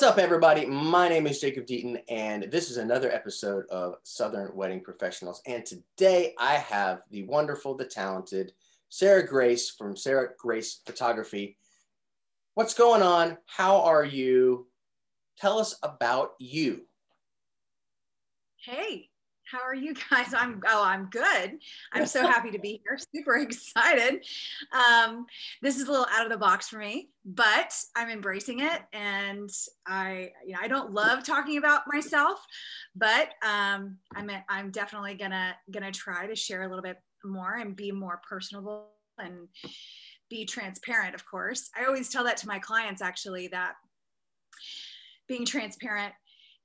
What's up, everybody? My name is Jacob Deaton, and this is another episode of Southern Wedding Professionals. And today I have the wonderful, the talented Sarah Grace from Sarah Grace Photography. What's going on? How are you? Tell us about you. Hey, how are you guys? I'm oh, I'm good. I'm so happy to be here. Super excited. Um, this is a little out of the box for me, but I'm embracing it. And I, you know, I don't love talking about myself, but um, I'm I'm definitely gonna gonna try to share a little bit more and be more personable and be transparent. Of course, I always tell that to my clients actually that being transparent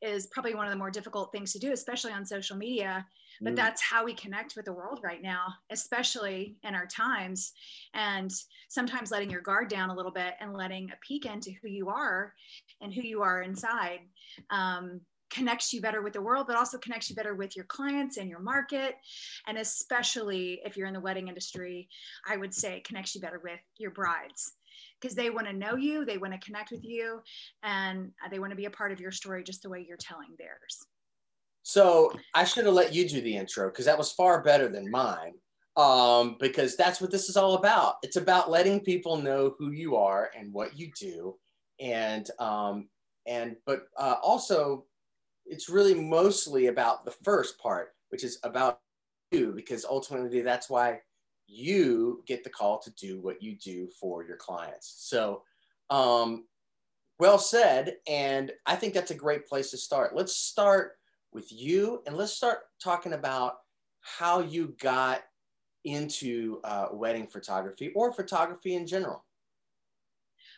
is probably one of the more difficult things to do, especially on social media. But mm. that's how we connect with the world right now, especially in our times. And sometimes letting your guard down a little bit and letting a peek into who you are and who you are inside um, connects you better with the world, but also connects you better with your clients and your market. And especially if you're in the wedding industry, I would say connects you better with your brides because they want to know you, they want to connect with you, and they want to be a part of your story just the way you're telling theirs. So I should have let you do the intro because that was far better than mine. Um, because that's what this is all about. It's about letting people know who you are and what you do, and um, and but uh, also it's really mostly about the first part, which is about you, because ultimately that's why you get the call to do what you do for your clients. So, um, well said. And I think that's a great place to start. Let's start with you and let's start talking about how you got into uh, wedding photography or photography in general.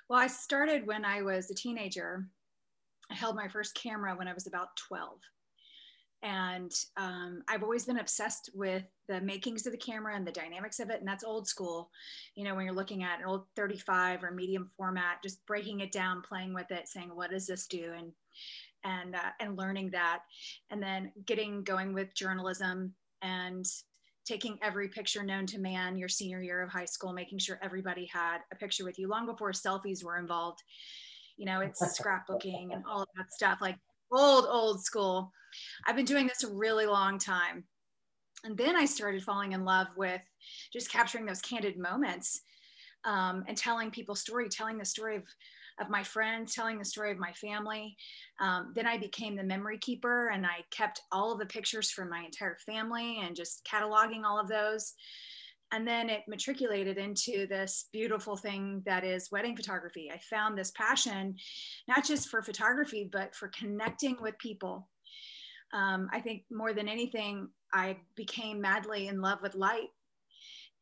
Well, I started when I was a teenager. I held my first camera when I was about 12 and um, i've always been obsessed with the makings of the camera and the dynamics of it and that's old school. You know when you're looking at an old 35 or medium format just breaking it down playing with it saying what does this do? and and uh, and learning that. And then getting going with journalism and taking every picture known to man your senior year of high school making sure everybody had a picture with you long before selfies were involved. You know it's scrapbooking and all of that stuff like old old school I've been doing this a really long time. And then I started falling in love with just capturing those candid moments um, and telling people story, telling the story of, of my friends, telling the story of my family. Um, then I became the memory keeper and I kept all of the pictures from my entire family and just cataloging all of those. And then it matriculated into this beautiful thing that is wedding photography. I found this passion, not just for photography, but for connecting with people um, I think more than anything, I became madly in love with light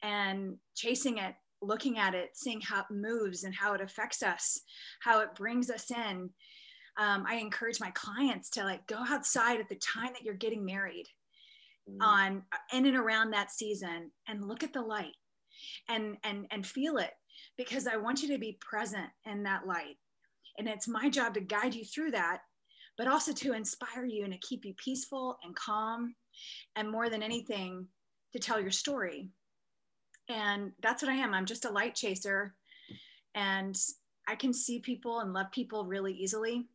and chasing it, looking at it, seeing how it moves and how it affects us, how it brings us in. Um, I encourage my clients to like go outside at the time that you're getting married mm. on in and around that season and look at the light and and and feel it because I want you to be present in that light. And it's my job to guide you through that but also to inspire you and to keep you peaceful and calm. And more than anything, to tell your story. And that's what I am. I'm just a light chaser. And I can see people and love people really easily.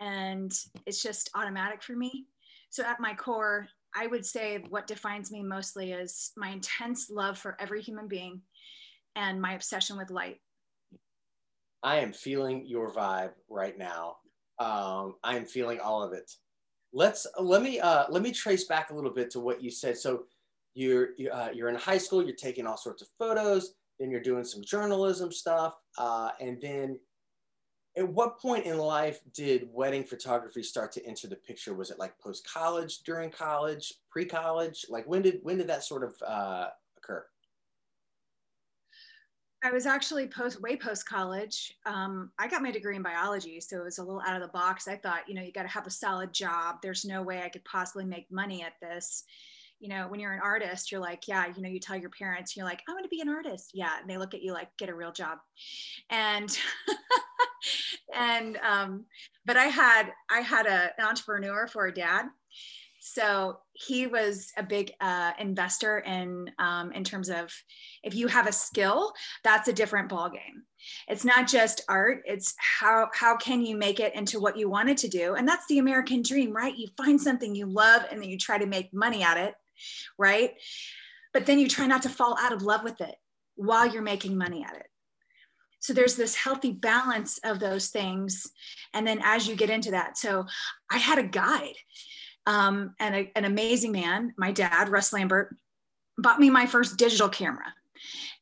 And it's just automatic for me. So, at my core, I would say what defines me mostly is my intense love for every human being and my obsession with light. I am feeling your vibe right now um, I'm feeling all of it. Let's let me uh, let me trace back a little bit to what you said. So you're uh, you're in high school, you're taking all sorts of photos, then you're doing some journalism stuff, uh, and then at what point in life did wedding photography start to enter the picture? Was it like post college, during college, pre college? Like when did when did that sort of uh, occur? I was actually post way post college. Um, I got my degree in biology, so it was a little out of the box. I thought, you know, you got to have a solid job. There's no way I could possibly make money at this. You know, when you're an artist, you're like, yeah, you know, you tell your parents, you're like, I want to be an artist. Yeah, and they look at you like, get a real job. And and um, but I had I had a, an entrepreneur for a dad, So he was a big uh, investor in um, in terms of if you have a skill, that's a different ballgame. It's not just art; it's how how can you make it into what you wanted to do, and that's the American dream, right? You find something you love, and then you try to make money at it, right? But then you try not to fall out of love with it while you're making money at it. So there's this healthy balance of those things, and then as you get into that, so I had a guide um, and a, an amazing man, my dad, Russ Lambert, bought me my first digital camera.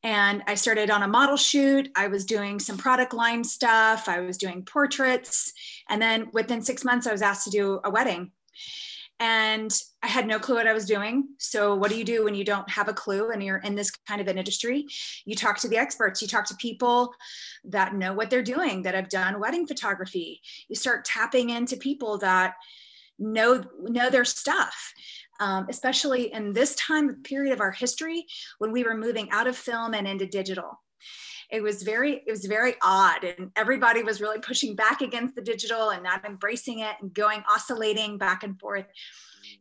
And I started on a model shoot. I was doing some product line stuff. I was doing portraits. And then within six months, I was asked to do a wedding. And I had no clue what I was doing. So, what do you do when you don't have a clue and you're in this kind of an industry? You talk to the experts, you talk to people that know what they're doing, that have done wedding photography. You start tapping into people that know know their stuff um, especially in this time period of our history when we were moving out of film and into digital it was very it was very odd and everybody was really pushing back against the digital and not embracing it and going oscillating back and forth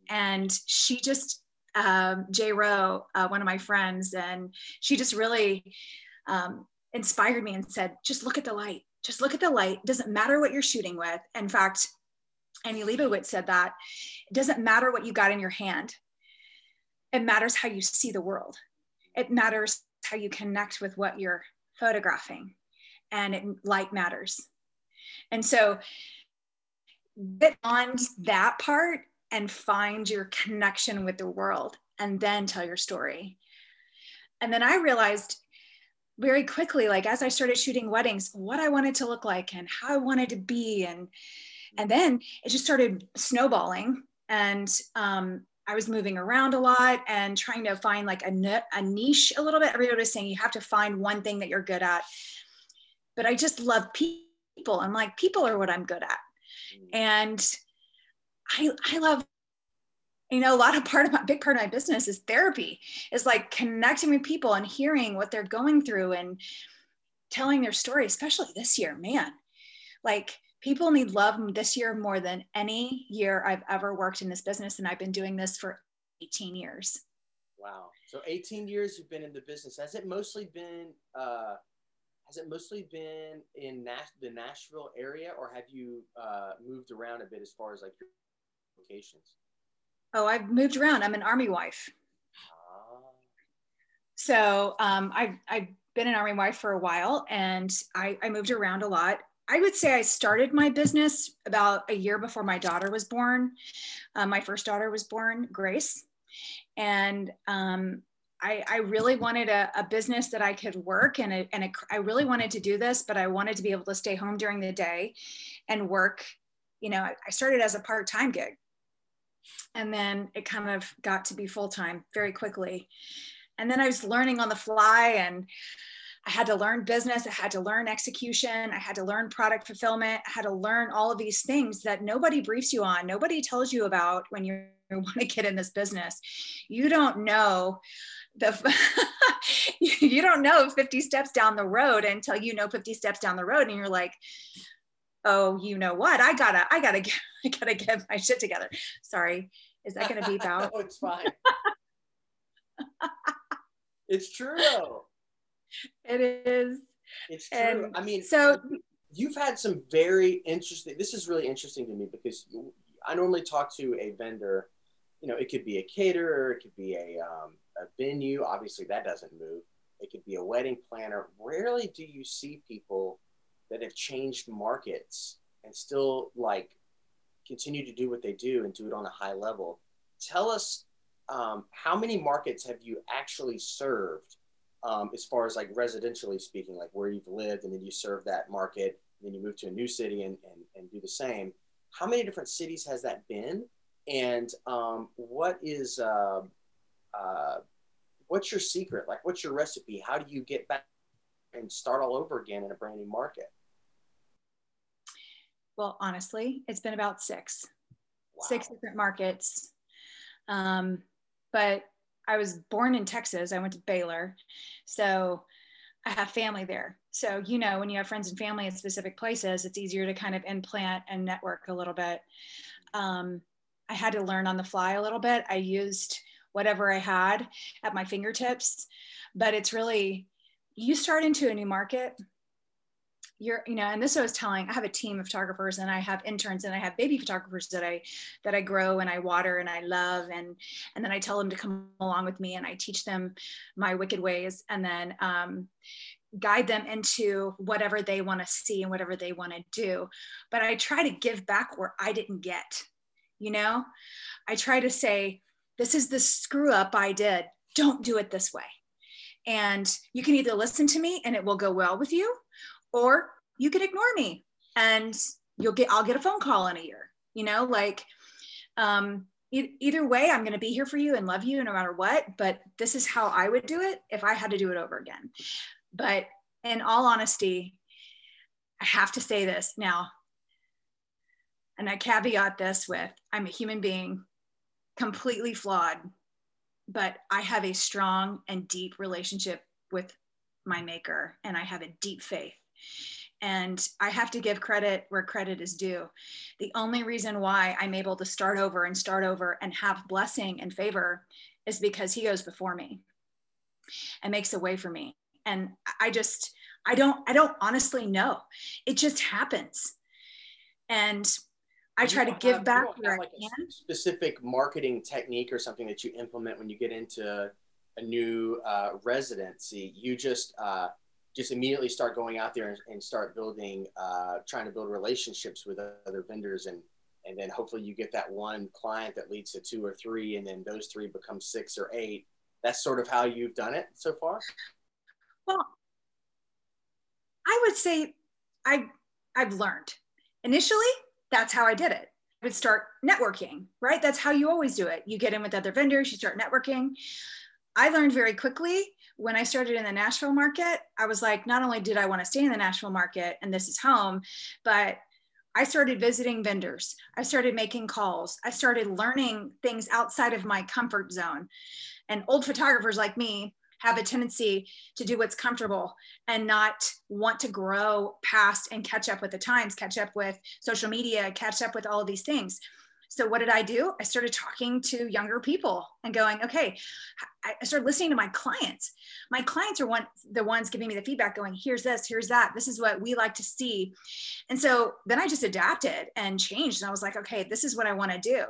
and she just um, jay rowe uh, one of my friends and she just really um, inspired me and said just look at the light just look at the light it doesn't matter what you're shooting with in fact Annie Leibovitz said that it doesn't matter what you got in your hand. It matters how you see the world. It matters how you connect with what you're photographing and it light matters. And so get on that part and find your connection with the world and then tell your story. And then I realized very quickly, like as I started shooting weddings, what I wanted to look like and how I wanted to be and and then it just started snowballing. And um, I was moving around a lot and trying to find like a, a niche a little bit. Everybody was saying you have to find one thing that you're good at. But I just love people. I'm like, people are what I'm good at. Mm. And I, I love you know a lot of part of my big part of my business is therapy is like connecting with people and hearing what they're going through and telling their story especially this year man like people need love this year more than any year I've ever worked in this business. And I've been doing this for 18 years. Wow. So 18 years you've been in the business. Has it mostly been, uh, has it mostly been in Nash- the Nashville area or have you uh, moved around a bit as far as like your locations? Oh, I've moved around. I'm an army wife. Ah. So um, I've, I've been an army wife for a while and I, I moved around a lot. I would say I started my business about a year before my daughter was born. Uh, my first daughter was born, Grace. And um, I, I, really wanted a, a, business that I could work and, a, and a, I really wanted to do this, but I wanted to be able to stay home during the day and work. You know, I, I started as a part time gig and then it kind of got to be full time very quickly. And then I was learning on the fly and I had to learn business, I had to learn execution, I had to learn product fulfillment, I had to learn all of these things that nobody briefs you on, nobody tells you about when you want to get in this business. You don't know the you don't know 50 steps down the road until you know 50 steps down the road and you're like oh you know what? I gotta i gotta get i gotta get my shit together. Sorry. Is that gonna beep out? no it's fine. It's true though it is. It's true. And I mean, so you've had some very interesting. This is really interesting to me because I normally talk to a vendor. You know, it could be a caterer, it could be a um, a venue. Obviously, that doesn't move. It could be a wedding planner. Rarely do you see people that have changed markets and still like continue to do what they do and do it on a high level. Tell us um, how many markets have you actually served um, as far as like residentially speaking, like where you've lived and then you serve that market, then you move to a new city and, and, and do the same. How many different cities has that been? And um, what is, uh, uh, what's your secret? Like, what's your recipe? How do you get back and start all over again in a brand new market? Well, honestly, it's been about six, wow. six different markets. Um, but I was born in Texas. I went to Baylor. So I have family there. So, you know, when you have friends and family in specific places, it's easier to kind of implant and network a little bit. Um, I had to learn on the fly a little bit. I used whatever I had at my fingertips, but it's really, you start into a new market you're you know and this i was telling i have a team of photographers and i have interns and i have baby photographers that i that i grow and i water and i love and and then i tell them to come along with me and i teach them my wicked ways and then um, guide them into whatever they want to see and whatever they want to do. But i try to give back where i didn't get you know? I try to say this is the screw up i did. Don't do it this way. And you can either listen to me and it will go well with you or you can ignore me and you'll get i'll get a phone call in a year you know like um e- either way i'm going to be here for you and love you no matter what but this is how i would do it if i had to do it over again. But in all honesty i have to say this now and i caveat this with i'm a human being completely flawed but i have a strong and deep relationship with my maker and i have a deep faith and I have to give credit where credit is due. The only reason why I'm able to start over and start over and have blessing and favor is because he goes before me and makes a way for me. And I just, I don't, I don't honestly know. It just happens. And I try to give have, back where like I can. specific marketing technique or something that you implement when you get into a new uh, residency. You just, uh, just immediately start going out there and, and start building, uh, trying to build relationships with other vendors and and then hopefully you get that one client that leads to two or three, and then those three become six or eight. That's sort of how you've done it so far. Well, I would say I I've learned. Initially, that's how I did it. I would start networking, right? That's how you always do it. You get in with other vendors, you start networking. I learned very quickly when I started in the Nashville market, I was like, not only did I want to stay in the Nashville market and this is home, but I started visiting vendors. I started making calls. I started learning things outside of my comfort zone. And old photographers like me have a tendency to do what's comfortable and not want to grow past and catch up with the times, catch up with social media, catch up with all of these things. So what did I do? I started talking to younger people and going, okay, I started listening to my clients. My clients are one the ones giving me the feedback, going, here's this, here's that. This is what we like to see. And so then I just adapted and changed. And I was like, okay, this is what I want to do.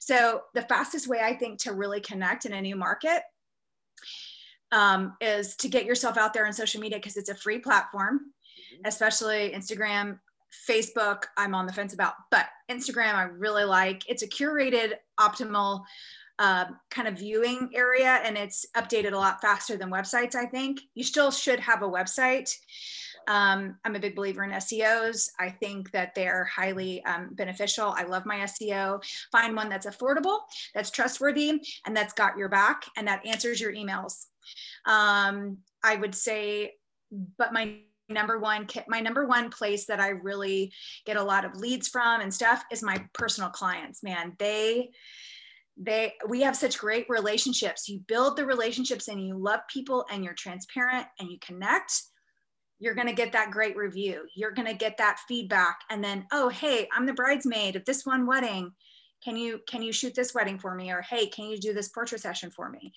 So the fastest way I think to really connect in a new market um, is to get yourself out there on social media because it's a free platform, mm-hmm. especially Instagram. Facebook, I'm on the fence about, but Instagram, I really like. It's a curated, optimal uh, kind of viewing area, and it's updated a lot faster than websites. I think you still should have a website. Um, I'm a big believer in SEOs. I think that they're highly um, beneficial. I love my SEO. Find one that's affordable, that's trustworthy, and that's got your back, and that answers your emails. Um, I would say, but my number one my number one place that i really get a lot of leads from and stuff is my personal clients man. They they we have such great relationships. You build the relationships and you love people and you're transparent and you connect you're going to get that great review. You're going to get that feedback. And then oh hey i'm the bridesmaid at this one wedding. Can you can you shoot this wedding for me? Or hey can you do this portrait session for me?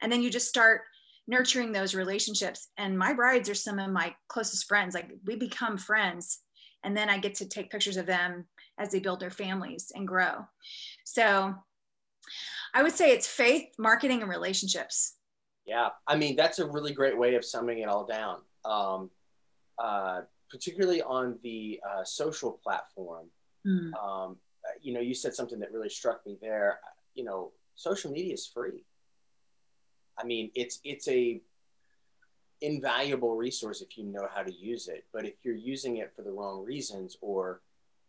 And then you just start nurturing those relationships. And my brides are some of my closest friends. Like we become friends. And then I get to take pictures of them as they build their families and grow. So I would say it's faith, marketing, and relationships. Yeah. I mean, that's a really great way of summing it all down. Um, uh, particularly on the uh, social platform. Mm. Um, you know, you said something that really struck me there. You know, social media is free. I mean, it's it's a invaluable resource if you know how to use it. But if you're using it for the wrong reasons or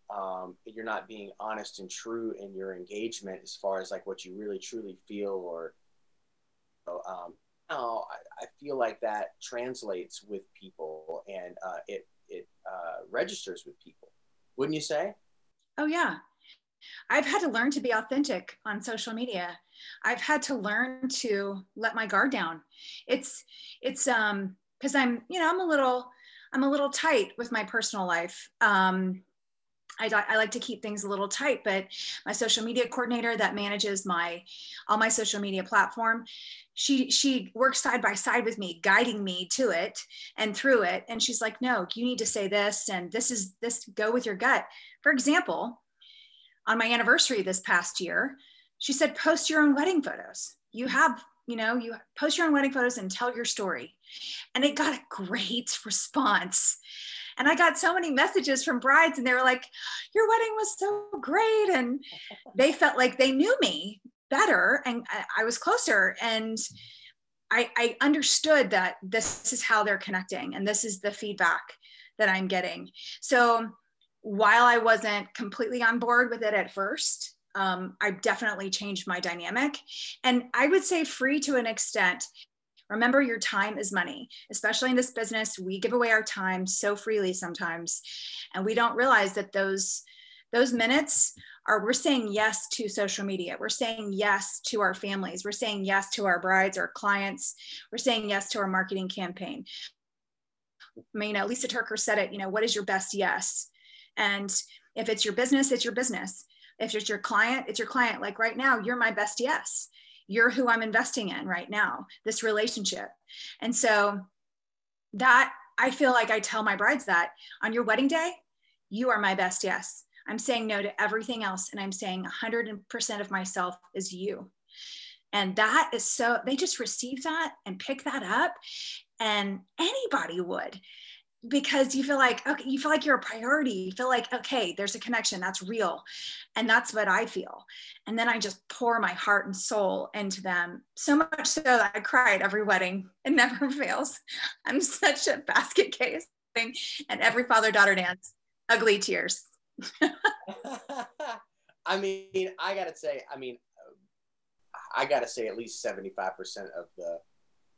um, you're not being honest and true in your engagement as far as like what you really truly feel or um, I, I, feel like that translates with people and uh, it it uh, registers with people. Wouldn't you say? Oh yeah I've had to learn to be authentic on social media. I've had to learn to let my guard down. It's it's um because I'm you know I'm a little I'm a little tight with my personal life. Um, I, I like to keep things a little tight, but my social media coordinator that manages my all my social media platform, she she works side by side with me, guiding me to it and through it. And she's like, no, you need to say this, and this is this go with your gut. For example, on my anniversary this past year, she said, post your own wedding photos. You have, you know, you post your own wedding photos and tell your story. And it got a great response. And I got so many messages from brides, and they were like, Your wedding was so great. And they felt like they knew me better and I was closer. And I, I understood that this is how they're connecting and this is the feedback that I'm getting. So while I wasn't completely on board with it at first, um, I definitely changed my dynamic. And I would say free to an extent Remember, your time is money, especially in this business. We give away our time so freely sometimes, and we don't realize that those those minutes are we're saying yes to social media we're saying yes to our families we're saying yes to our brides our clients we're saying yes to our marketing campaign I mean, you know, Lysa TerKeurst said it, you know, what is your best yes? And if it's your business, it's your business. If it's your client, it's your client. Like right now, you're my best yes you're who I'm investing in right now, this relationship. And so that I feel like I tell my brides that on your wedding day, you are my best yes. I'm saying no to everything else. And I'm saying 100% of myself is you. And that is so, they just receive that and pick that up. And anybody would because you feel like okay you feel like you're a priority. You feel like okay there's a connection that's real. And that's what i feel. And then i just pour my heart and soul into them so much so that i cry at every wedding. It never fails. I'm such a basket case thing and every father daughter dance ugly tears. I mean i gotta say i mean i gotta say at least 75% of the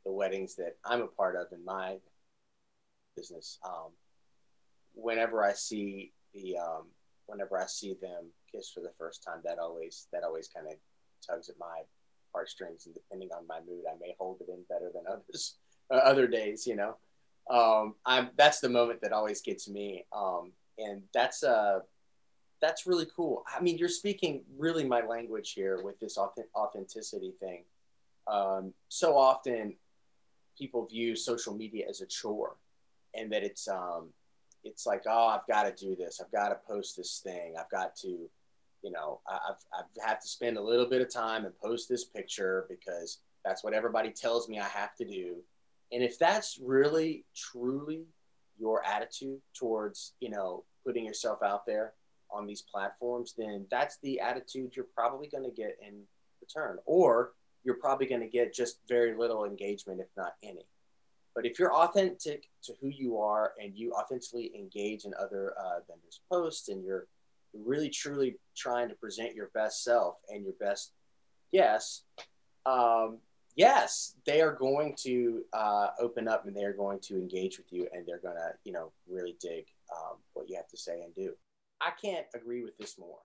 the weddings that i'm a part of in my business. Um, whenever I see the, um, whenever I see them kiss for the first time, that always, that always kind of tugs at my heartstrings. And depending on my mood, I may hold it in better than others, uh, other days, you know. Um, I'm, that's the moment that always gets me. Um, and that's, uh, that's really cool. I mean, you're speaking really my language here with this authenticity thing. Um, so often people view social media as a chore and that it's um it's like oh I've got to do this. I've got to post this thing. I've got to you know I've I've had to spend a little bit of time and post this picture because that's what everybody tells me I have to do. And if that's really truly your attitude towards you know putting yourself out there on these platforms then that's the attitude you're probably going to get in return. Or you're probably going to get just very little engagement if not any but if you're authentic to who you are and you authentically engage in other uh, vendors' posts and you're really truly trying to present your best self and your best yes, um, yes, they are going to uh, open up and they are going to engage with you and they're going to, you know, really dig um, what you have to say and do. I can't agree with this more.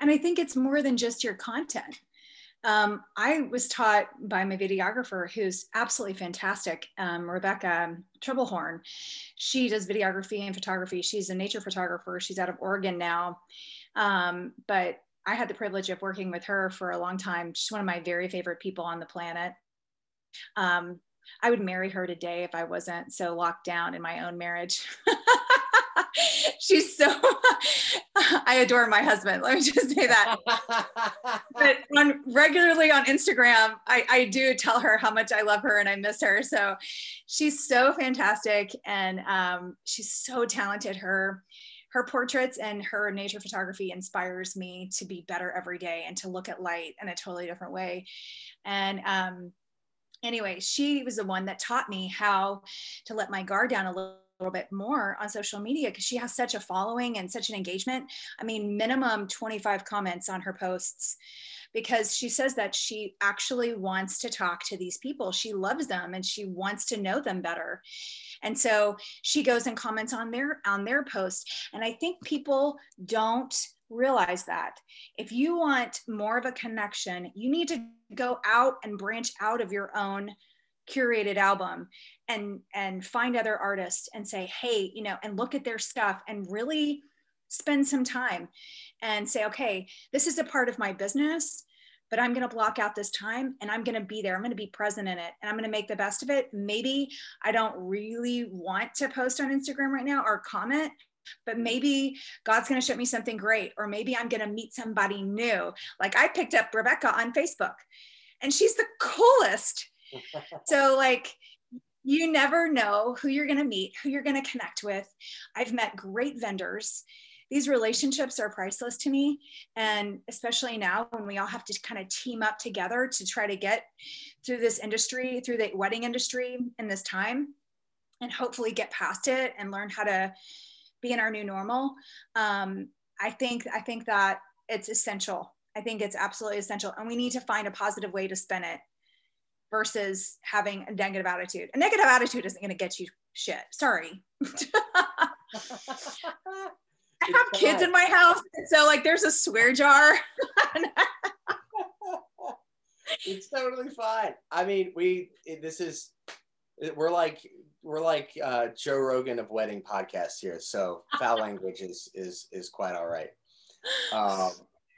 And I think it's more than just your content. Um, I was taught by my videographer, who's absolutely fantastic, um, Rebecca Troublehorn. She does videography and photography. She's a nature photographer. She's out of Oregon now. Um, but I had the privilege of working with her for a long time. She's one of my very favorite people on the planet. Um, I would marry her today if I wasn't so locked down in my own marriage. she's so I adore my husband. Let me just say that. but on regularly on Instagram, I, I do tell her how much I love her and I miss her. So she's so fantastic and um, she's so talented. Her her portraits and her nature photography inspires me to be better every day and to look at light in a totally different way. And um, anyway, she was the one that taught me how to let my guard down a little little bit more on social media because she has such a following and such an engagement. I mean, minimum 25 comments on her posts because she says that she actually wants to talk to these people. She loves them and she wants to know them better. And so she goes and comments on their on their post. And I think people don't realize that. If you want more of a connection, you need to go out and branch out of your own curated album and and find other artists and say hey you know and look at their stuff and really spend some time and say okay this is a part of my business but i'm going to block out this time and i'm going to be there i'm going to be present in it and i'm going to make the best of it maybe i don't really want to post on instagram right now or comment but maybe God's going to show me something great, or maybe I'm going to meet somebody new. Like I picked up Rebecca on Facebook, and she's the coolest. so, like, you never know who you're going to meet, who you're going to connect with. I've met great vendors. These relationships are priceless to me. And especially now when we all have to kind of team up together to try to get through this industry, through the wedding industry in this time, and hopefully get past it and learn how to be in our new normal. Um, I think I think that it's essential. I think it's absolutely essential, and we need to find a positive way to spin it versus having a negative attitude. A negative attitude isn't going to get you shit. Sorry. I have kids in my house, so like there's a swear jar. it's totally fine. I mean, we this is we're like we're like uh, Joe Rogan of wedding podcasts here, so foul language is is is quite all right. Um,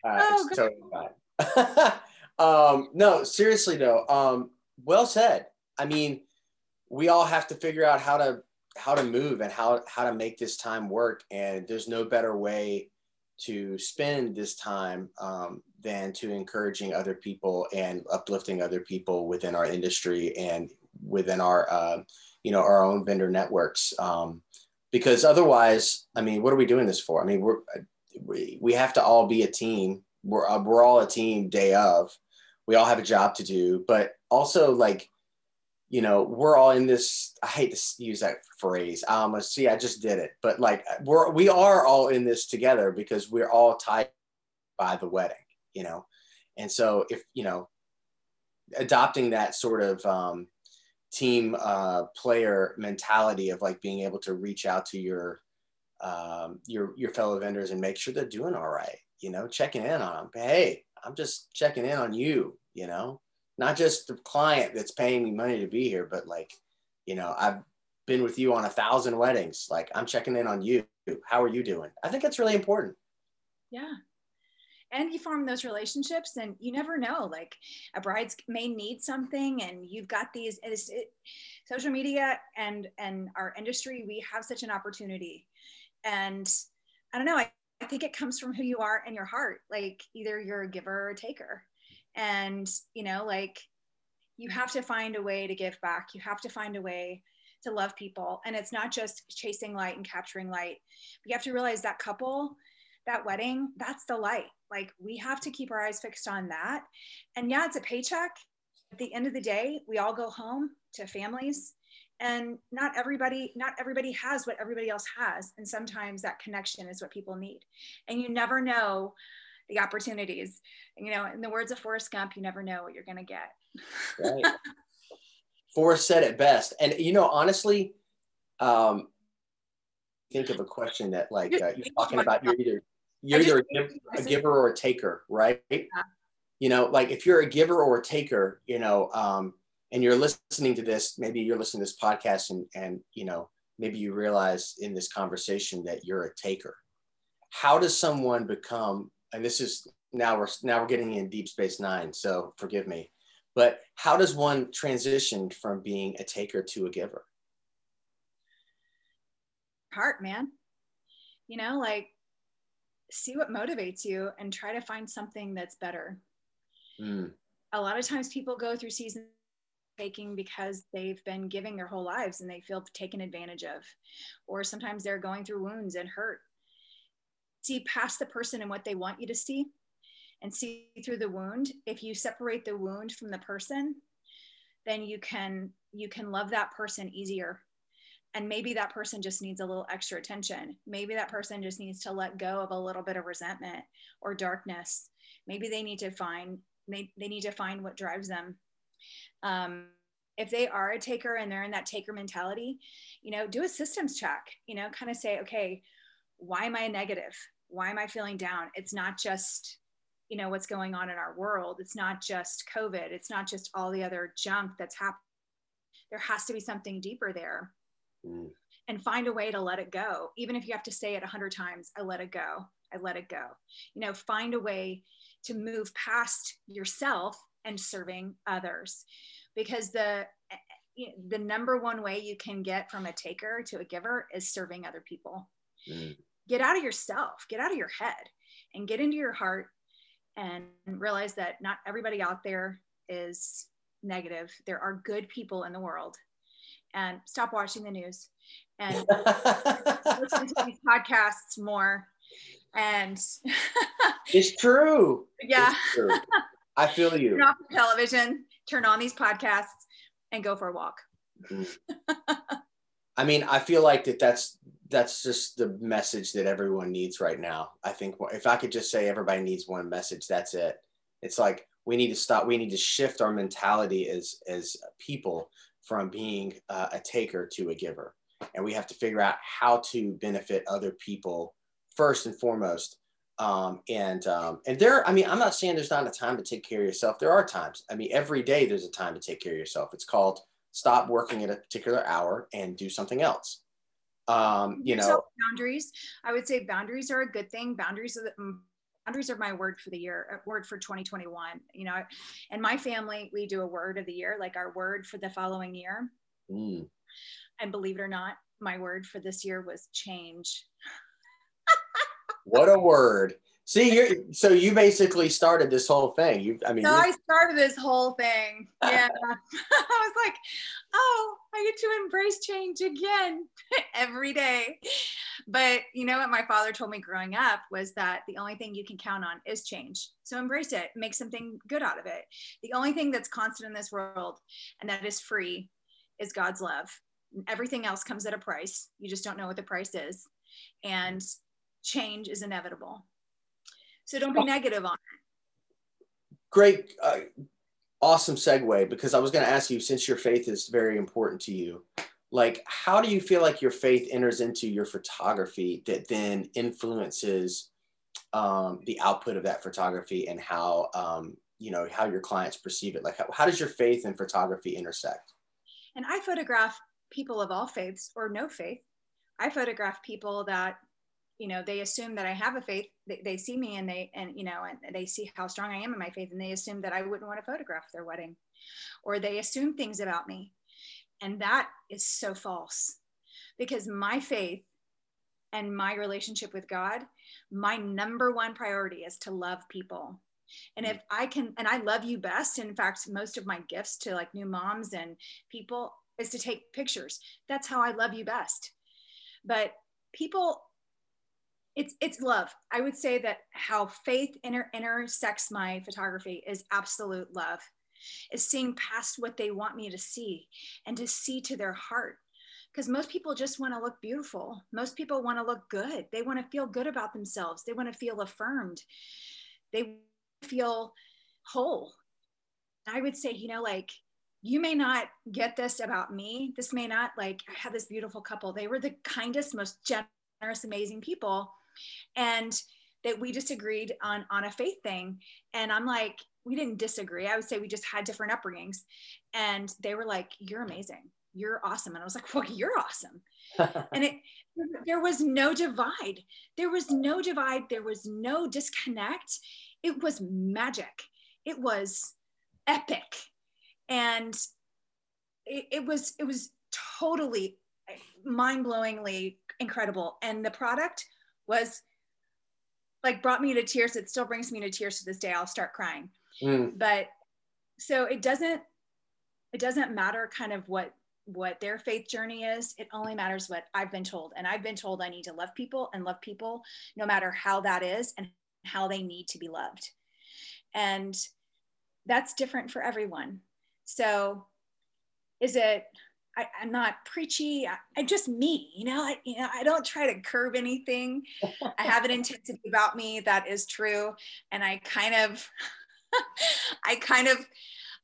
uh, oh, it's totally fine. um, no, seriously though, um, well said. I mean, we all have to figure out how to how to move and how how to make this time work, and there's no better way to spend this time um, than to encouraging other people and uplifting other people within our industry and within our uh, you know our own vendor networks. Um, because otherwise i mean what are we doing this for? I mean we're we, we have to all be a team. We're, uh, we're all a team day of. We all have a job to do but also like you know we're all in this i hate to use that phrase um see i just did it but like we're we are all in this together because we're all tied by the wedding you know and so if you know adopting that sort of um, team uh, player mentality of like being able to reach out to your um, your your fellow vendors and make sure they're doing all right. You know, checking in on them. Hey, I'm just checking in on you. You know, not just the client that's paying me money to be here, but like, you know, I've been with you on a thousand weddings. Like, I'm checking in on you. How are you doing? I think that's really important. Yeah, and you form those relationships and you never know like a bride's may need something and you've got these it, social media and and our industry we have such an opportunity and i don't know I, I think it comes from who you are in your heart like either you're a giver or a taker and you know like you have to find a way to give back. You have to find a way to love people. And it's not just chasing light and capturing light. You have to realize that couple that wedding that's the light. Like we have to keep our eyes fixed on that. And yeah, it's a paycheck. At the end of the day, we all go home to families. And not everybody not everybody has what everybody else has. And sometimes that connection is what people need. And you never know the opportunities you know in the words of forrest gump you never know what you're going to get right forrest said it best and you know honestly um think of a question that like uh, you're talking about you're either you're either a, giver or a taker, right? Yeah. You know, like if you're a giver or a taker, you know, um, and you're listening to this, maybe you're listening to this podcast and, and, you know, maybe you realize in this conversation that you're a taker. How does someone become, and this is now we're, now we're getting in deep space nine, so forgive me, but how does one transition from being a taker to a giver? Heart, man. You know, like see what motivates you and try to find something that's better. Mm. A lot of times people go through season taking because they've been giving their whole lives and they feel taken advantage of. Or sometimes they're going through wounds and hurt. See past the person and what they want you to see and see through the wound. If you separate the wound from the person, then you can you can love that person easier. And maybe that person just needs a little extra attention. Maybe that person just needs to let go of a little bit of resentment or darkness. Maybe they need to find they, they need to find what drives them. Um, if they are a taker and they're in that taker mentality you know do a systems check you know kind of say okay why am i negative? Why am i feeling down? It's not just you know what's going on in our world. It's not just covid. It's not just all the other junk that's happening there has to be something deeper there. Mm. and find a way to let it go. Even if you have to say it a hundred times i let it go. I let it go. You know find a way to move past yourself and serving others. Because the the number one way you can get from a taker to a giver is serving other people. Mm. Get out of yourself get out of your head and get into your heart and realize that not everybody out there is negative there are good people in the world and stop watching the news and listen to these podcasts more and it's true. yeah It's true. I feel you. turn off the television turn on these podcasts and go for a walk mm-hmm. I mean, I feel like that that's that's just the message that everyone needs right now. I think if I could just say everybody needs one message, that's it. It's like we need to stop. We need to shift our mentality as as people from being uh, a taker to a giver, and we have to figure out how to benefit other people first and foremost. Um, and um, and there, I mean, I'm not saying there's not a time to take care of yourself. There are times. I mean, every day there's a time to take care of yourself. It's called stop working at a particular hour and do something else. Um, you know, So boundaries i would say boundaries are a good thing. Boundaries are the, mm, boundaries are my word for the year uh, word for 2021 you know. And my family we do a word of the year like our word for the following year. Mm, and believe it or not my word for this year was change. What a word. See, you're so you basically started this whole thing. You, I mean, so i started this whole thing. Yeah. I was like oh i get to embrace change again every day. But you know what my father told me growing up was that the only thing you can count on is change. So embrace it. Make something good out of it. The only thing that's constant in this world and that is free is god's love. Everything else comes at a price. You just don't know what the price is. And change is inevitable so don't be negative on it. great, uh, awesome segue because I was going to ask you since your faith is very important to you, like how do you feel like your faith enters into your photography that then influences um, the output of that photography and how um, you know how your clients perceive it? Like how, how does your faith and photography intersect? And I photograph people of all faiths or no faith. I photograph people that, you know, they assume that I have a faith. They, they see me and they, and, you know, and they see how strong I am in my faith and they assume that I wouldn't want to photograph their wedding or they assume things about me. And that is so false because my faith and my relationship with God, my number one priority is to love people. And if I can, and I love you best, in fact, most of my gifts to like new moms and people is to take pictures. That's how I love you best. But people, it's it's love. I would say that how faith inter- intersects my photography is absolute love. Is seeing past what they want me to see and to see to their heart. Because most people just want to look beautiful. Most people want to look good. They want to feel good about themselves. They want to feel affirmed. They feel whole. I would say, you know, like you may not get this about me. This may not like I had this beautiful couple. They were the kindest, most generous, amazing people. And that we disagreed on on a faith thing. And I'm like, we didn't disagree. I would say we just had different upbringings. And they were like, You're amazing. You're awesome. And I was like, Well, you're awesome. and it there was no divide. There was no divide. There was no disconnect. It was magic. It was epic. And it, it was it was totally mind-blowingly incredible. And the product was like brought me to tears. It still brings me to tears to this day. I'll start crying. Mm, But so it doesn't it doesn't matter kind of what what their faith journey is it only matters what i've been told and i've been told i need to love people and love people no matter how that is and how they need to be loved and that's different for everyone so is it I, i'm not preachy I, i'm just me you know I, you know i don't try to curb anything i have an intensity about me that is true and i kind of i kind of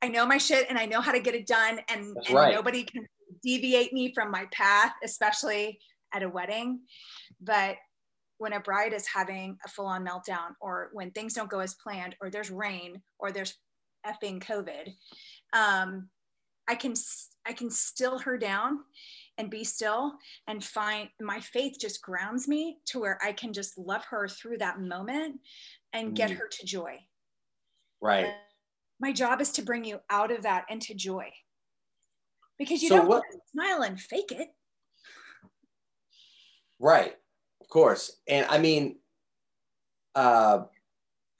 I know my shit and I know how to get it done, and, and right. nobody can deviate me from my path, especially at a wedding. But when a bride is having a full on meltdown, or when things don't go as planned, or there's rain, or there's effing COVID, um, I can I can still her down and be still and find my faith just grounds me to where I can just love her through that moment and get mm. her to joy. Right. And my job is to bring you out of that into joy. Because you so don't what, smile and fake it. Right. Of course. And I mean uh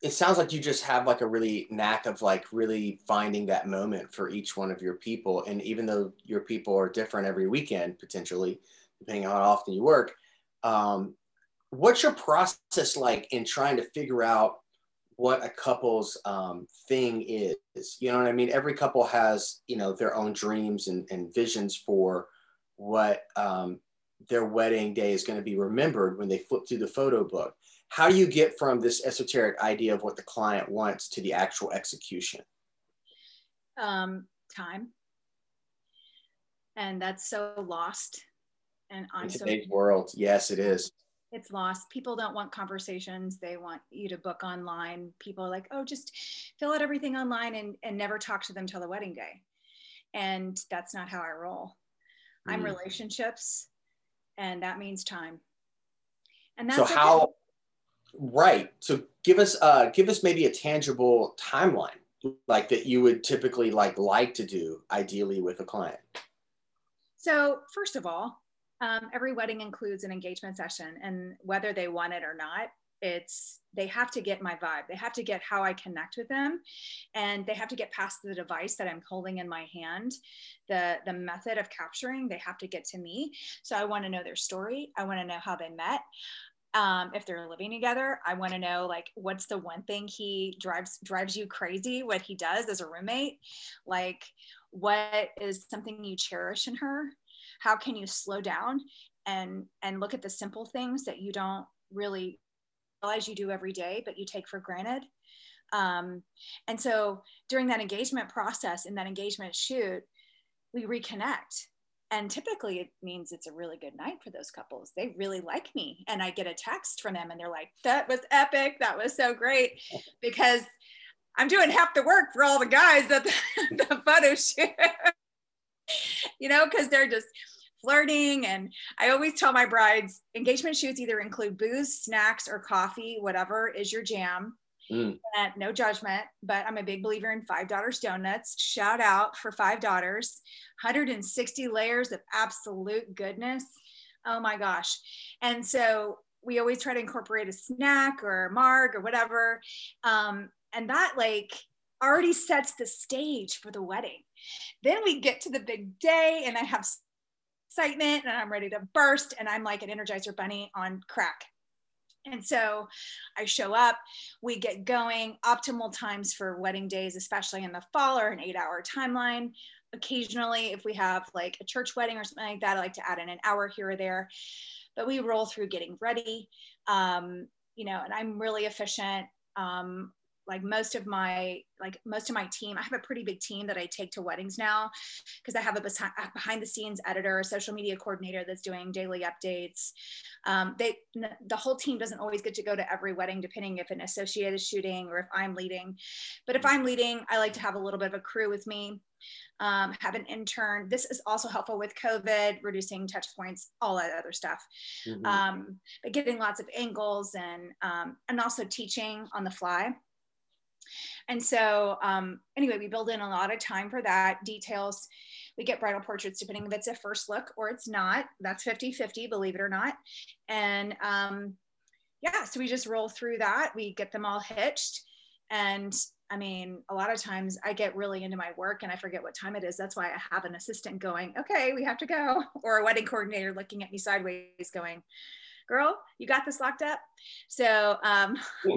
it sounds like you just have like a really knack of like really finding that moment for each one of your people and even though your people are different every weekend potentially depending on how often you work um, what's your process like in trying to figure out what a couple's um, thing is? You know what i mean? Every couple has you know their own dreams and, and visions for what um, their wedding day is going to be remembered when they flip through the photo book how do you get from this esoteric idea of what the client wants to the actual execution? Um, time. And that's so lost and on in today's so, world yes it is. It's lost. People don't want conversations. They want you to book online. People are like oh just fill out everything online and, and never talk to them till the wedding day. And that's not how i roll. Mm. i'm relationships and that means time. And that's so how Right. So give us uh give us maybe a tangible timeline like that you would typically like like to do ideally with a client. So first of all, um, every wedding includes an engagement session, and whether they want it or not, it's they have to get my vibe. They have to get how I connect with them, and they have to get past the device that I'm holding in my hand. The the method of capturing, they have to get to me. So I want to know their story. I want to know how they met um, if they're living together i want to know like what's the one thing he drives drives you crazy what he does as a roommate? Like what is something you cherish in her? How can you slow down and and look at the simple things that you don't really realize you do every day but you take for granted? Um, and so during that engagement process in that engagement shoot we reconnect and typically it means it's a really good night for those couples. They really like me and i get a text from them and they're like that was epic. That was so great. Because i'm doing half the work for all the guys at the, the photo shoot. You know because they're just flirting and i always tell my brides engagement shoots either include booze snacks or coffee whatever is your jam Mm. And no judgment, but I'm a big believer in five daughters donuts. Shout out for five daughters, 160 layers of absolute goodness. Oh my gosh. And so we always try to incorporate a snack or a marg or whatever. Um, and that like already sets the stage for the wedding. Then we get to the big day and I have excitement and I'm ready to burst and I'm like an energizer bunny on crack. And so I show up, we get going. Optimal times for wedding days, especially in the fall, are an eight hour timeline. Occasionally, if we have like a church wedding or something like that, I like to add in an hour here or there. But we roll through getting ready. Um, you know, and I'm really efficient. Um, like most of my like most of my team i have a pretty big team that i take to weddings now because i have a behind the scenes editor a social media coordinator that's doing daily updates um, they the whole team doesn't always get to go to every wedding depending if an associate is shooting or if i'm leading but if i'm leading i like to have a little bit of a crew with me um, have an intern. This is also helpful with COVID, reducing touch points, all that other stuff. Mm-hmm. Um, but getting lots of angles and um, and also teaching on the fly. And so, um, anyway, we build in a lot of time for that. Details, we get bridal portraits depending if it's a first look or it's not. That's 50 50, believe it or not. And um, yeah, so we just roll through that. We get them all hitched. And I mean, a lot of times I get really into my work and I forget what time it is. That's why I have an assistant going, okay, we have to go, or a wedding coordinator looking at me sideways going, girl, you got this locked up. So, um,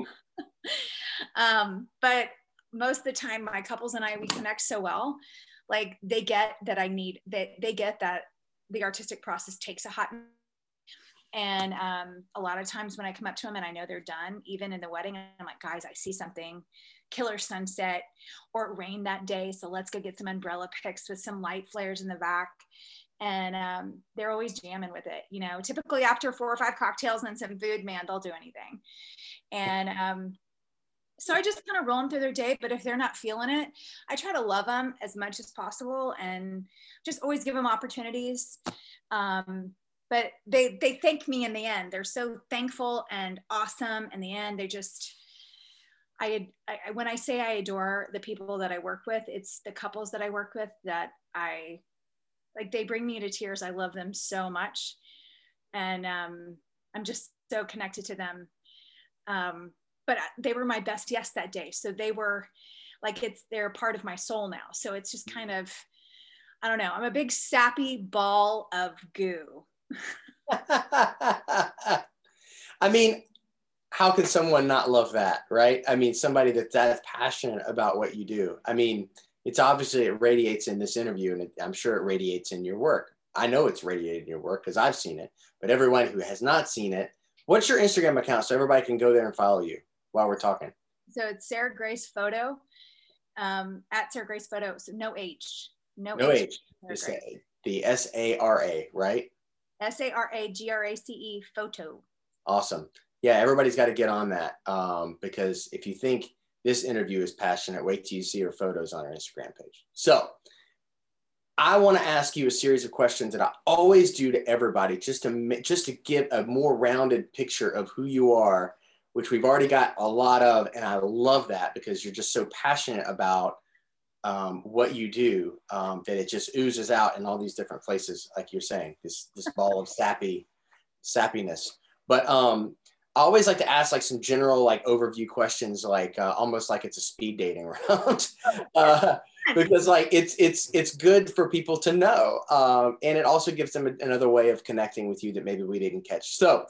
um, but most of the time, my couples and I, we connect so well. Like they get that I need that they get that the artistic process takes a hot and um, a lot of times when I come up to them and I know they're done, even in the wedding, I'm like, guys, I see something killer sunset or it rained that day. So let's go get some umbrella pics with some light flares in the back. And um, they're always jamming with it. You know, typically after four or five cocktails and some food, man, they'll do anything. And um, so I just kind of roll them through their day. But if they're not feeling it, I try to love them as much as possible and just always give them opportunities. Um, but they they thank me in the end. They're so thankful and awesome in the end. They just I, I when I say I adore the people that I work with, it's the couples that I work with that I like. They bring me to tears. I love them so much, and um, I'm just so connected to them. Um, but they were my best yes that day. So they were like it's they're part of my soul now. So it's just kind of I don't know. I'm a big sappy ball of goo. I mean, how can someone not love that, right? I mean, somebody that's that passionate about what you do. I mean, it's obviously it radiates in this interview, and it, I'm sure it radiates in your work. I know it's radiated in your work because I've seen it. But everyone who has not seen it, what's your Instagram account so everybody can go there and follow you while we're talking? So it's Sarah Grace Photo, um, at Sarah Grace Photo. So no H, no, no H. H. The S A R A, right? S A R A G R A C E Photo. Awesome yeah, everybody's got to get on that um, because if you think this interview is passionate, wait till you see her photos on her Instagram page. So I want to ask you a series of questions that I always do to everybody, just to just to give a more rounded picture of who you are, which we've already got a lot of, and I love that because you're just so passionate about um, what you do um, that it just oozes out in all these different places, like you're saying, this this ball of sappy sappiness. But um, I always like to ask like some general like overview questions, like uh, almost like it's a speed dating round, uh, because like it's it's it's good for people to know, um, and it also gives them another way of connecting with you that maybe we didn't catch. So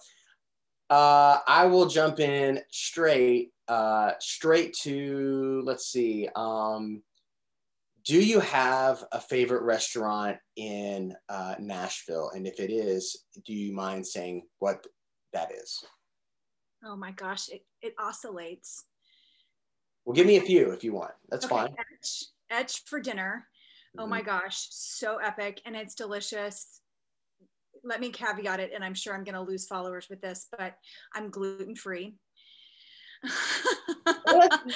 uh, I will jump in straight uh, straight to let's see. Um, do you have a favorite restaurant in uh, Nashville? And if it is, do you mind saying what that is? Oh my gosh, it, it oscillates. Well, give me a few if you want. That's okay, fine. Etch, etch for dinner. Oh mm-hmm. my gosh, so epic and it's delicious. Let me caveat it, and I'm sure I'm going to lose followers with this, but I'm gluten free.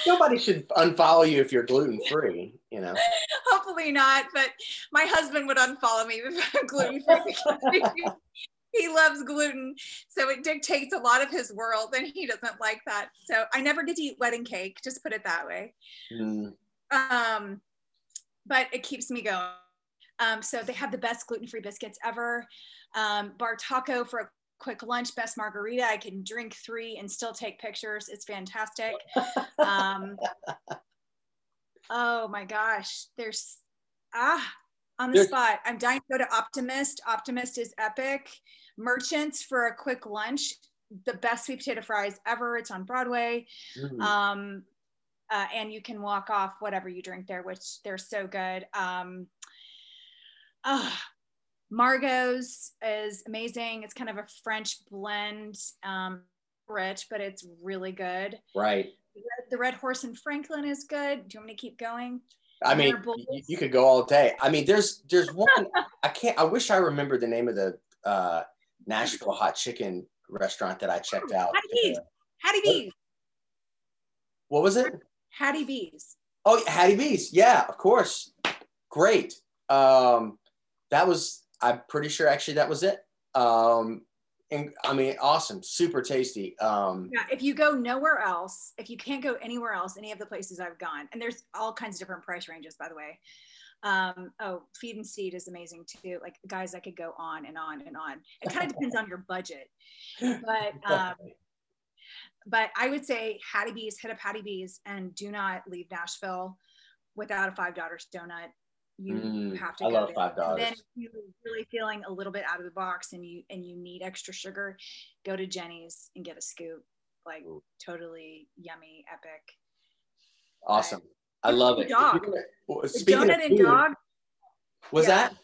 nobody should unfollow you if you're gluten free, you know. Hopefully not, but my husband would unfollow me if I'm gluten free he loves gluten. So it dictates a lot of his world and he doesn't like that. So I never get to eat wedding cake, just put it that way. Mm. Um, but it keeps me going. Um, so they have the best gluten-free biscuits ever. Um, Bartaco for a quick lunch, best margarita. I can drink three and still take pictures. It's fantastic. Um, oh my gosh, there's ah on the spot. I'm dying to go to Optimist. Optimist is epic. Merchants for a quick lunch. The best sweet potato fries ever. It's on Broadway. Mm. Um, uh, and you can walk off whatever you drink there, which they're so good. Um, uh, Margot's is amazing. It's kind of a French blend, um, rich, but it's really good. Right. The Red Horse in Franklin is good. Do you want me to keep going? I mean, you, could go all day. I mean, there's there's one I can't. I wish I remember the name of the uh, Nashville hot chicken restaurant that I checked out. Hattie B's. Hattie B's. What was it? Hattie B's. Oh, Hattie B's. Yeah, of course. Great. Um, that was. I'm pretty sure actually that was it. Um, and I mean, awesome, super tasty. Um, yeah, if you go nowhere else, if you can't go anywhere else, any of the places I've gone, and there's all kinds of different price ranges, by the way. Um, oh, feed and seed is amazing too. Like guys, I could go on and on and on. It kind of depends on your budget, but um, but I would say Hattie B's, hit up Hattie B's, and do not leave Nashville without a five daughters donut you mm, have to I love five daughters. Then you're really feeling a little bit out of the box and you and you need extra sugar, go to Jeni's and get a scoop. Like Ooh. totally yummy, epic. Awesome. But, I love it. Dog. the donut and dog. Was yeah. that?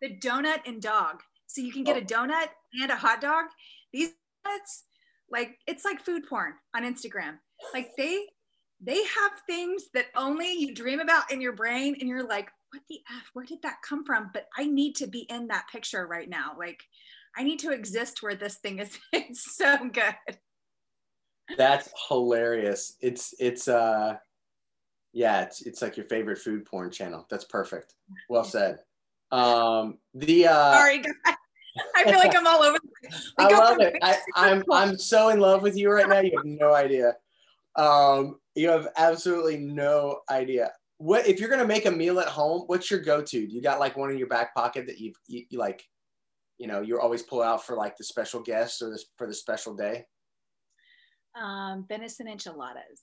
The donut and dog. So you can get oh. a donut and a hot dog. These donuts, like it's like food porn on Instagram. Like they they have things that only you dream about in your brain and you're like what the f where did that come from but i need to be in that picture right now like i need to exist where this thing is it's so good That's hilarious. It's it's uh yeah, it's it's like your favorite food porn channel. That's perfect. Well said. Um the uh Sorry guys. I feel like I'm all over. I love it. I, I'm I'm so in love with you right now. You have no idea. Um, you have absolutely no idea. What if you're gonna make a meal at home? What's your go-to? Do you got like one in your back pocket that you've you, you like, you know, you always pull out for like the special guests or this for the special day? Um, venison enchiladas.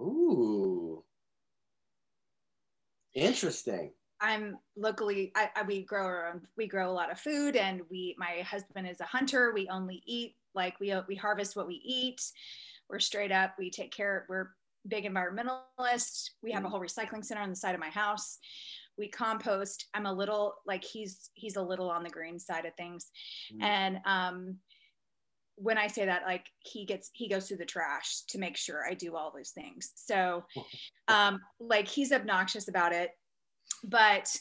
Ooh, interesting. I'm locally. I, I, we grow our own, we grow a lot of food, and we. My husband is a hunter. We only eat like we we harvest what we eat. We're straight up. We take care. We're big environmentalists. We have a whole recycling center on the side of my house. We compost. I'm a little like he's he's a little on the green side of things, mm. and um, when I say that, like he gets he goes through the trash to make sure I do all those things. So, um, like he's obnoxious about it but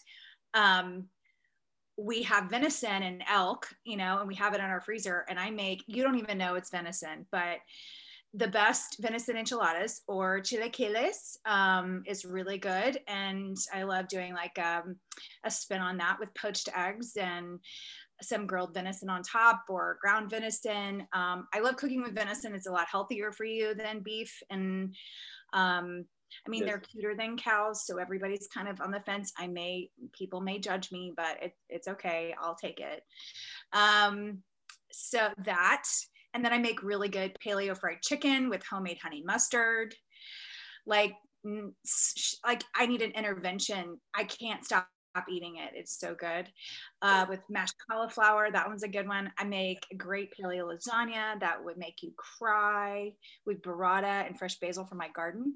um, we have venison and elk, you know, and we have it in our freezer. And I make, you don't even know it's venison, but the best venison enchiladas or chilaquiles um, is really good. And I love doing like um, a spin on that with poached eggs and some grilled venison on top or ground venison. Um, I love cooking with venison. It's a lot healthier for you than beef. And um, I mean, yes. they're cuter than cows, so everybody's kind of on the fence. I may, people may judge me, but it, it's okay. I'll take it. Um, so that, and then I make really good paleo fried chicken with homemade honey mustard. Like, like I need an intervention. I can't stop eating it. It's so good. Uh, with mashed cauliflower, that one's a good one. I make great paleo lasagna that would make you cry with burrata and fresh basil from my garden.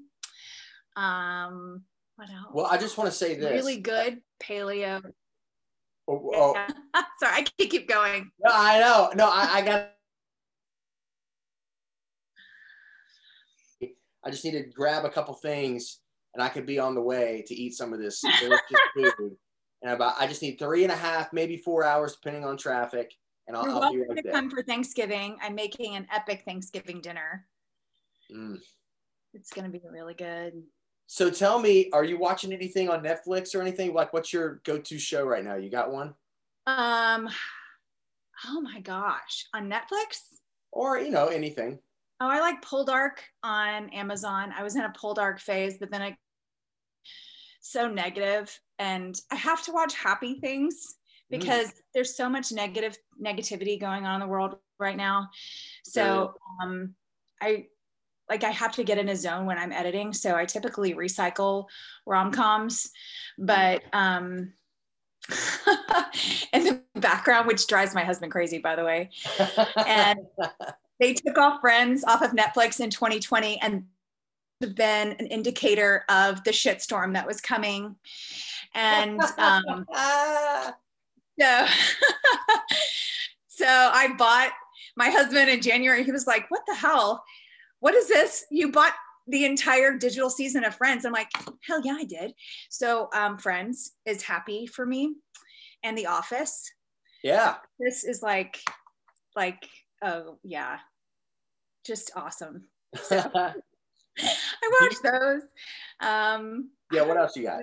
Um, what else? Well, I just want to say this. Really good paleo. Oh, oh. Sorry, I can't keep going. No, I know. No, I, I got. I just need to grab a couple things, and I could be on the way to eat some of this delicious food. And about, I just need three and a half, maybe four hours, depending on traffic. And I'll, You're I'll welcome right to there. come for Thanksgiving. I'm making an epic Thanksgiving dinner. Mm. It's gonna be really good. So tell me, are you watching anything on Netflix or anything? Like, what's your go-to show right now? You got one? Um, oh my gosh, on Netflix? Or you know anything? Oh, I like Poldark on Amazon. I was in a Poldark phase, but then I so negative, and I have to watch happy things mm. because mm. there's so much negative negativity going on in the world right now. So um, I like I have to get in a zone when I'm editing. So I typically recycle rom coms, but um, in the background, which drives my husband crazy, by the way. And they took off Friends off of Netflix in 2020 and have been an indicator of the shitstorm that was coming. And um, so, so I bought my husband in January. He was like, "What the hell?" what is this? You bought the entire digital season of Friends. I'm like, hell yeah, I did. So um, Friends is happy for me, and The Office. Yeah. This is like, like, oh yeah, just awesome. So, I watch those. Um, yeah. What else you got?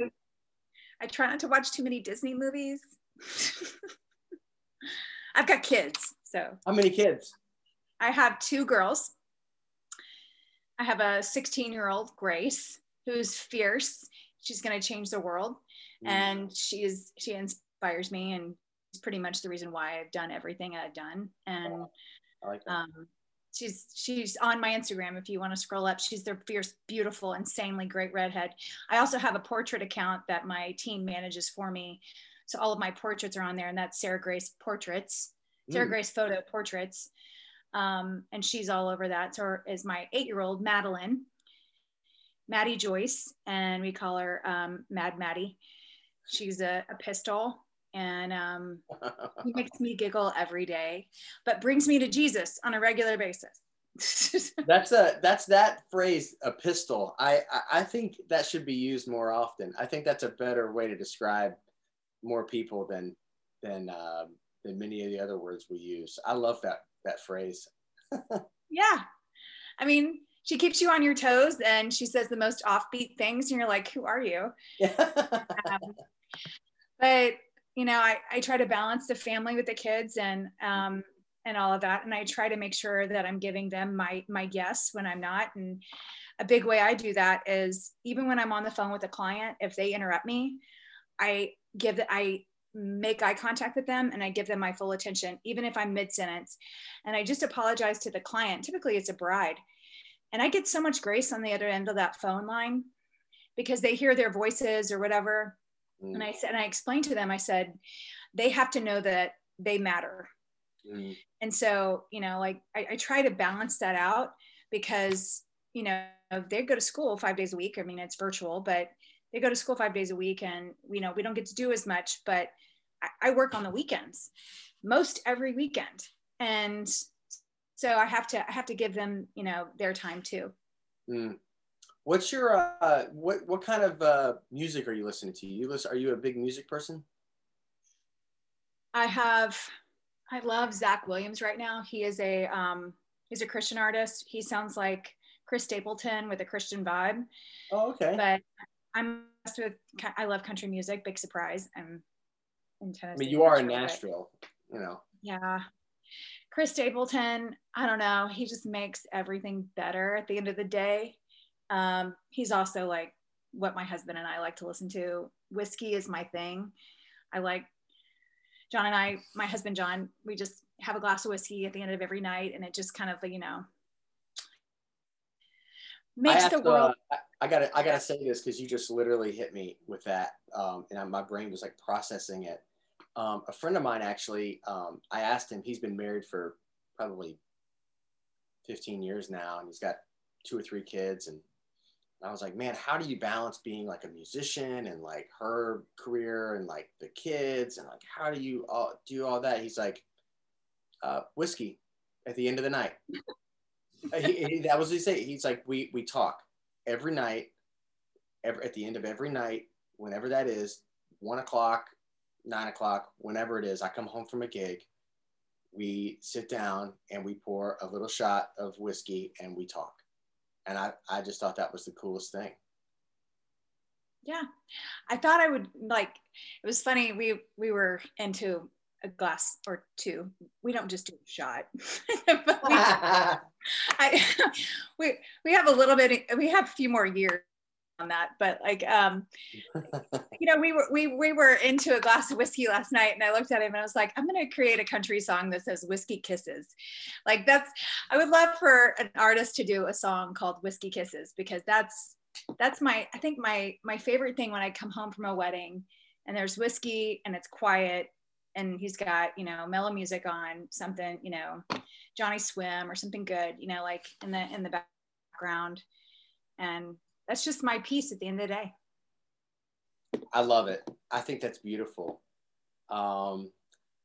I, try not to watch too many Disney movies. I've got kids, so. How many kids? I have two girls. I have a 16 year old Grace who's fierce. She's going to change the world. Mm. And she is, she inspires me and is pretty much the reason why I've done everything I've done. And like um, she's, she's on my Instagram. If you want to scroll up, she's the fierce, beautiful, insanely great redhead. I also have a portrait account that my team manages for me. So all of my portraits are on there and that's Sarah Grace portraits, Sarah mm. Grace photo portraits. Um, and she's all over that. So is my eight-year-old Madeline, Maddie Joyce, and we call her um, Mad Maddie. She's a, a pistol, and um, he makes me giggle every day, but brings me to Jesus on a regular basis. that's a that's that phrase a pistol I, I think that should be used more often i think that's a better way to describe more people than than um, than many of the other words we use i love that that phrase. yeah. I mean, she keeps you on your toes and she says the most offbeat things and you're like who are you um, but you know I, I try to balance the family with the kids and um, and all of that and i try to make sure that i'm giving them my my yes when i'm not and a big way i do that is even when i'm on the phone with a client if they interrupt me i give the, i make eye contact with them and I give them my full attention, even if I'm mid sentence. And I just apologize to the client. Typically, it's a bride. And I get so much grace on the other end of that phone line because they hear their voices or whatever. Mm. And I said, and I explained to them, I said, they have to know that they matter. Mm. And so, you know, like I, I try to balance that out because, you know, they go to school five days a week. I mean, it's virtual, but they go to school five days a week and, you know, we don't get to do as much, but I, I work on the weekends most every weekend. And so I have to I have to give them you know their time too. Mm. What's your uh, what what kind of uh, music are you listening to? You listen? Are you a big music person? I have. I love Zach Williams right now. He is a um, he's a Christian artist. He sounds like Chris Stapleton with a Christian vibe. Oh, okay. But I'm with. I love country music. Big surprise. I'm in Tennessee. I mean, you are in Nashville. You know. Yeah, Chris Stapleton, I don't know, he just makes everything better at the end of the day. Um, he's also like what my husband and I like to listen to. Whiskey is my thing. I like John and I, my husband John, we just have a glass of whiskey at the end of every night, and it just kind of, you know, makes the world. Uh, I gotta, I gotta say this because you just literally hit me with that, um, and my brain was like processing it um, a friend of mine actually, um, I asked him, he's been married for probably 15 years now, and he's got two or three kids. And I was like, man, how do you balance being like a musician and like her career and like the kids? And like, how do you all, do all that? He's like, uh, whiskey at the end of the night. he, he, that was what he said. He's like, we, we talk every night, every, at the end of every night, whenever that is, one o'clock, nine o'clock, whenever it is, I come home from a gig. We sit down and we pour a little shot of whiskey and we talk. And I, I just thought that was the coolest thing. Yeah. I thought I would like it was funny. We we were into a glass or two. We don't just do a shot. we, I, we we have a little bit we have a few more years on that but like um you know we were we we were into a glass of whiskey last night and i looked at him and i was like i'm going to create a country song that says whiskey kisses like that's i would love for an artist to do a song called whiskey kisses because that's that's my i think my my favorite thing when i come home from a wedding and there's whiskey and it's quiet and he's got you know mellow music on something you know Johnnyswim or something good you know like in the in the background and that's just my piece at the end of the day. I love it. I think that's beautiful. Um,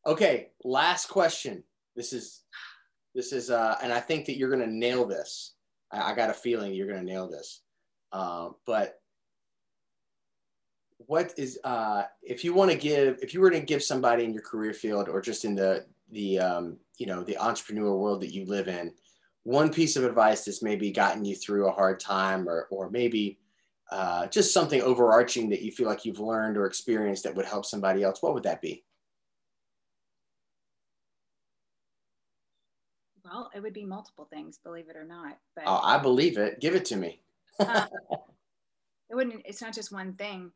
okay, last question. This is this is uh, and I think that you're gonna nail this. I, I got a feeling you're gonna nail this. Um, but what is uh, if you want to give if you were to give somebody in your career field or just in the the um, you know the entrepreneur world that you live in one piece of advice that's maybe gotten you through a hard time or, or maybe uh, just something overarching that you feel like you've learned or experienced that would help somebody else, what would that be? Well, it would be multiple things, believe it or not. But oh, I believe it. Give it to me. uh, it wouldn't. It's not just one thing.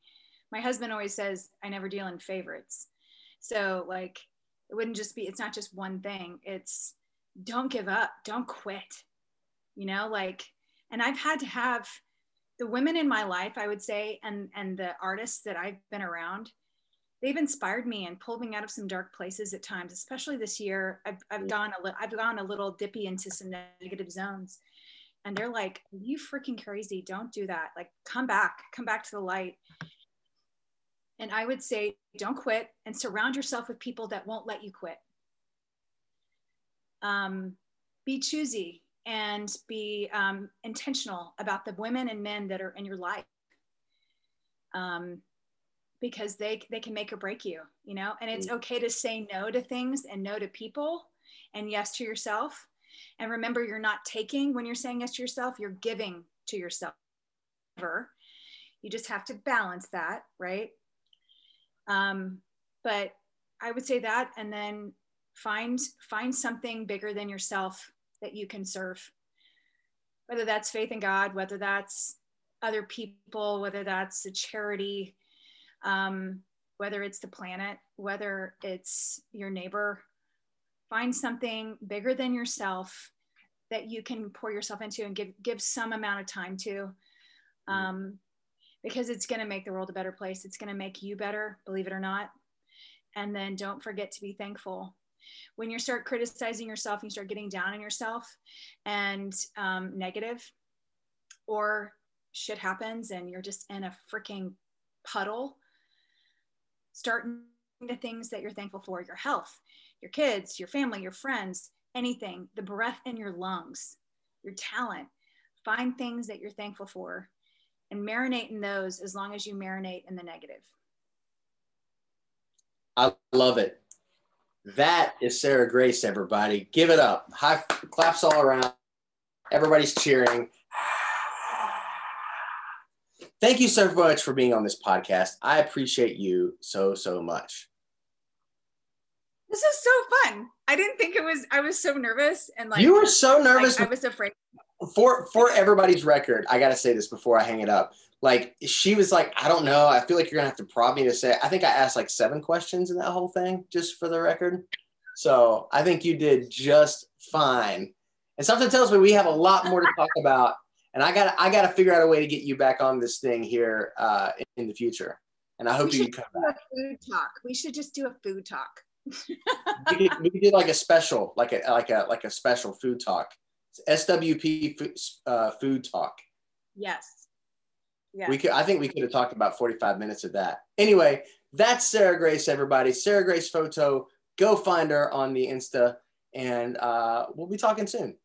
My husband always says, "I never deal in favorites." So, like, it wouldn't just be. It's not just one thing. It's don't give up, don't quit. You know, like, and I've had to have the women in my life, I would say, and and the artists that I've been around, they've inspired me and pulled me out of some dark places at times, especially this year. I've, I've gone a little, I've gone a little dippy into some negative zones. And they're like, you freaking crazy. Don't do that. Like, come back, come back to the light. And I would say, don't quit and surround yourself with people that won't let you quit um, be choosy and be um, intentional about the women and men that are in your life um, because they, they can make or break you you know and it's mm. okay to say no to things and no to people and yes to yourself And remember, you're not taking when you're saying yes to yourself, you're giving to yourself. You just have to balance that, right? Um, but I would say that, and then find find something bigger than yourself that you can serve. Whether that's faith in God, whether that's other people, whether that's a charity, um, whether it's the planet, whether it's your neighbor, find something bigger than yourself that you can pour yourself into and give give some amount of time to mm-hmm. um, because it's going to make the world a better place it's going to make you better believe it or not and then don't forget to be thankful when you start criticizing yourself and you start getting down on yourself and um, negative or shit happens and you're just in a freaking puddle start the things that you're thankful for your health your kids, your family, your friends, anything, the breath in your lungs, your talent. Find things that you're thankful for and marinate in those as long as you marinate in the negative. I love it. That is Sarah Grace, everybody. Give it up. High claps all around. Everybody's cheering. Thank you so much for being on this podcast. I appreciate you so, so much this is so fun. I didn't think it was. I was so nervous and like you were so nervous. Like, I was afraid. For for everybody's record, I gotta say this before I hang it up. Like she was like, I don't know. I feel like you're gonna have to prod me to say. I think I asked like seven questions in that whole thing, just for the record. So I think you did just fine. And something tells me we have a lot more to talk about. And I got I got to figure out a way to get you back on this thing here uh, in the future. And I hope you come back. Food talk. We should just do a food talk we, did, we do like a special, like a like a like a special food talk. It's SWP food, uh, food talk. Yes. Yeah. We could. I think we could have talked about forty-five minutes of that. Anyway, that's Sarah Grace. Everybody, Sarah Grace photo. Go find her on the Insta, and uh, we'll be talking soon.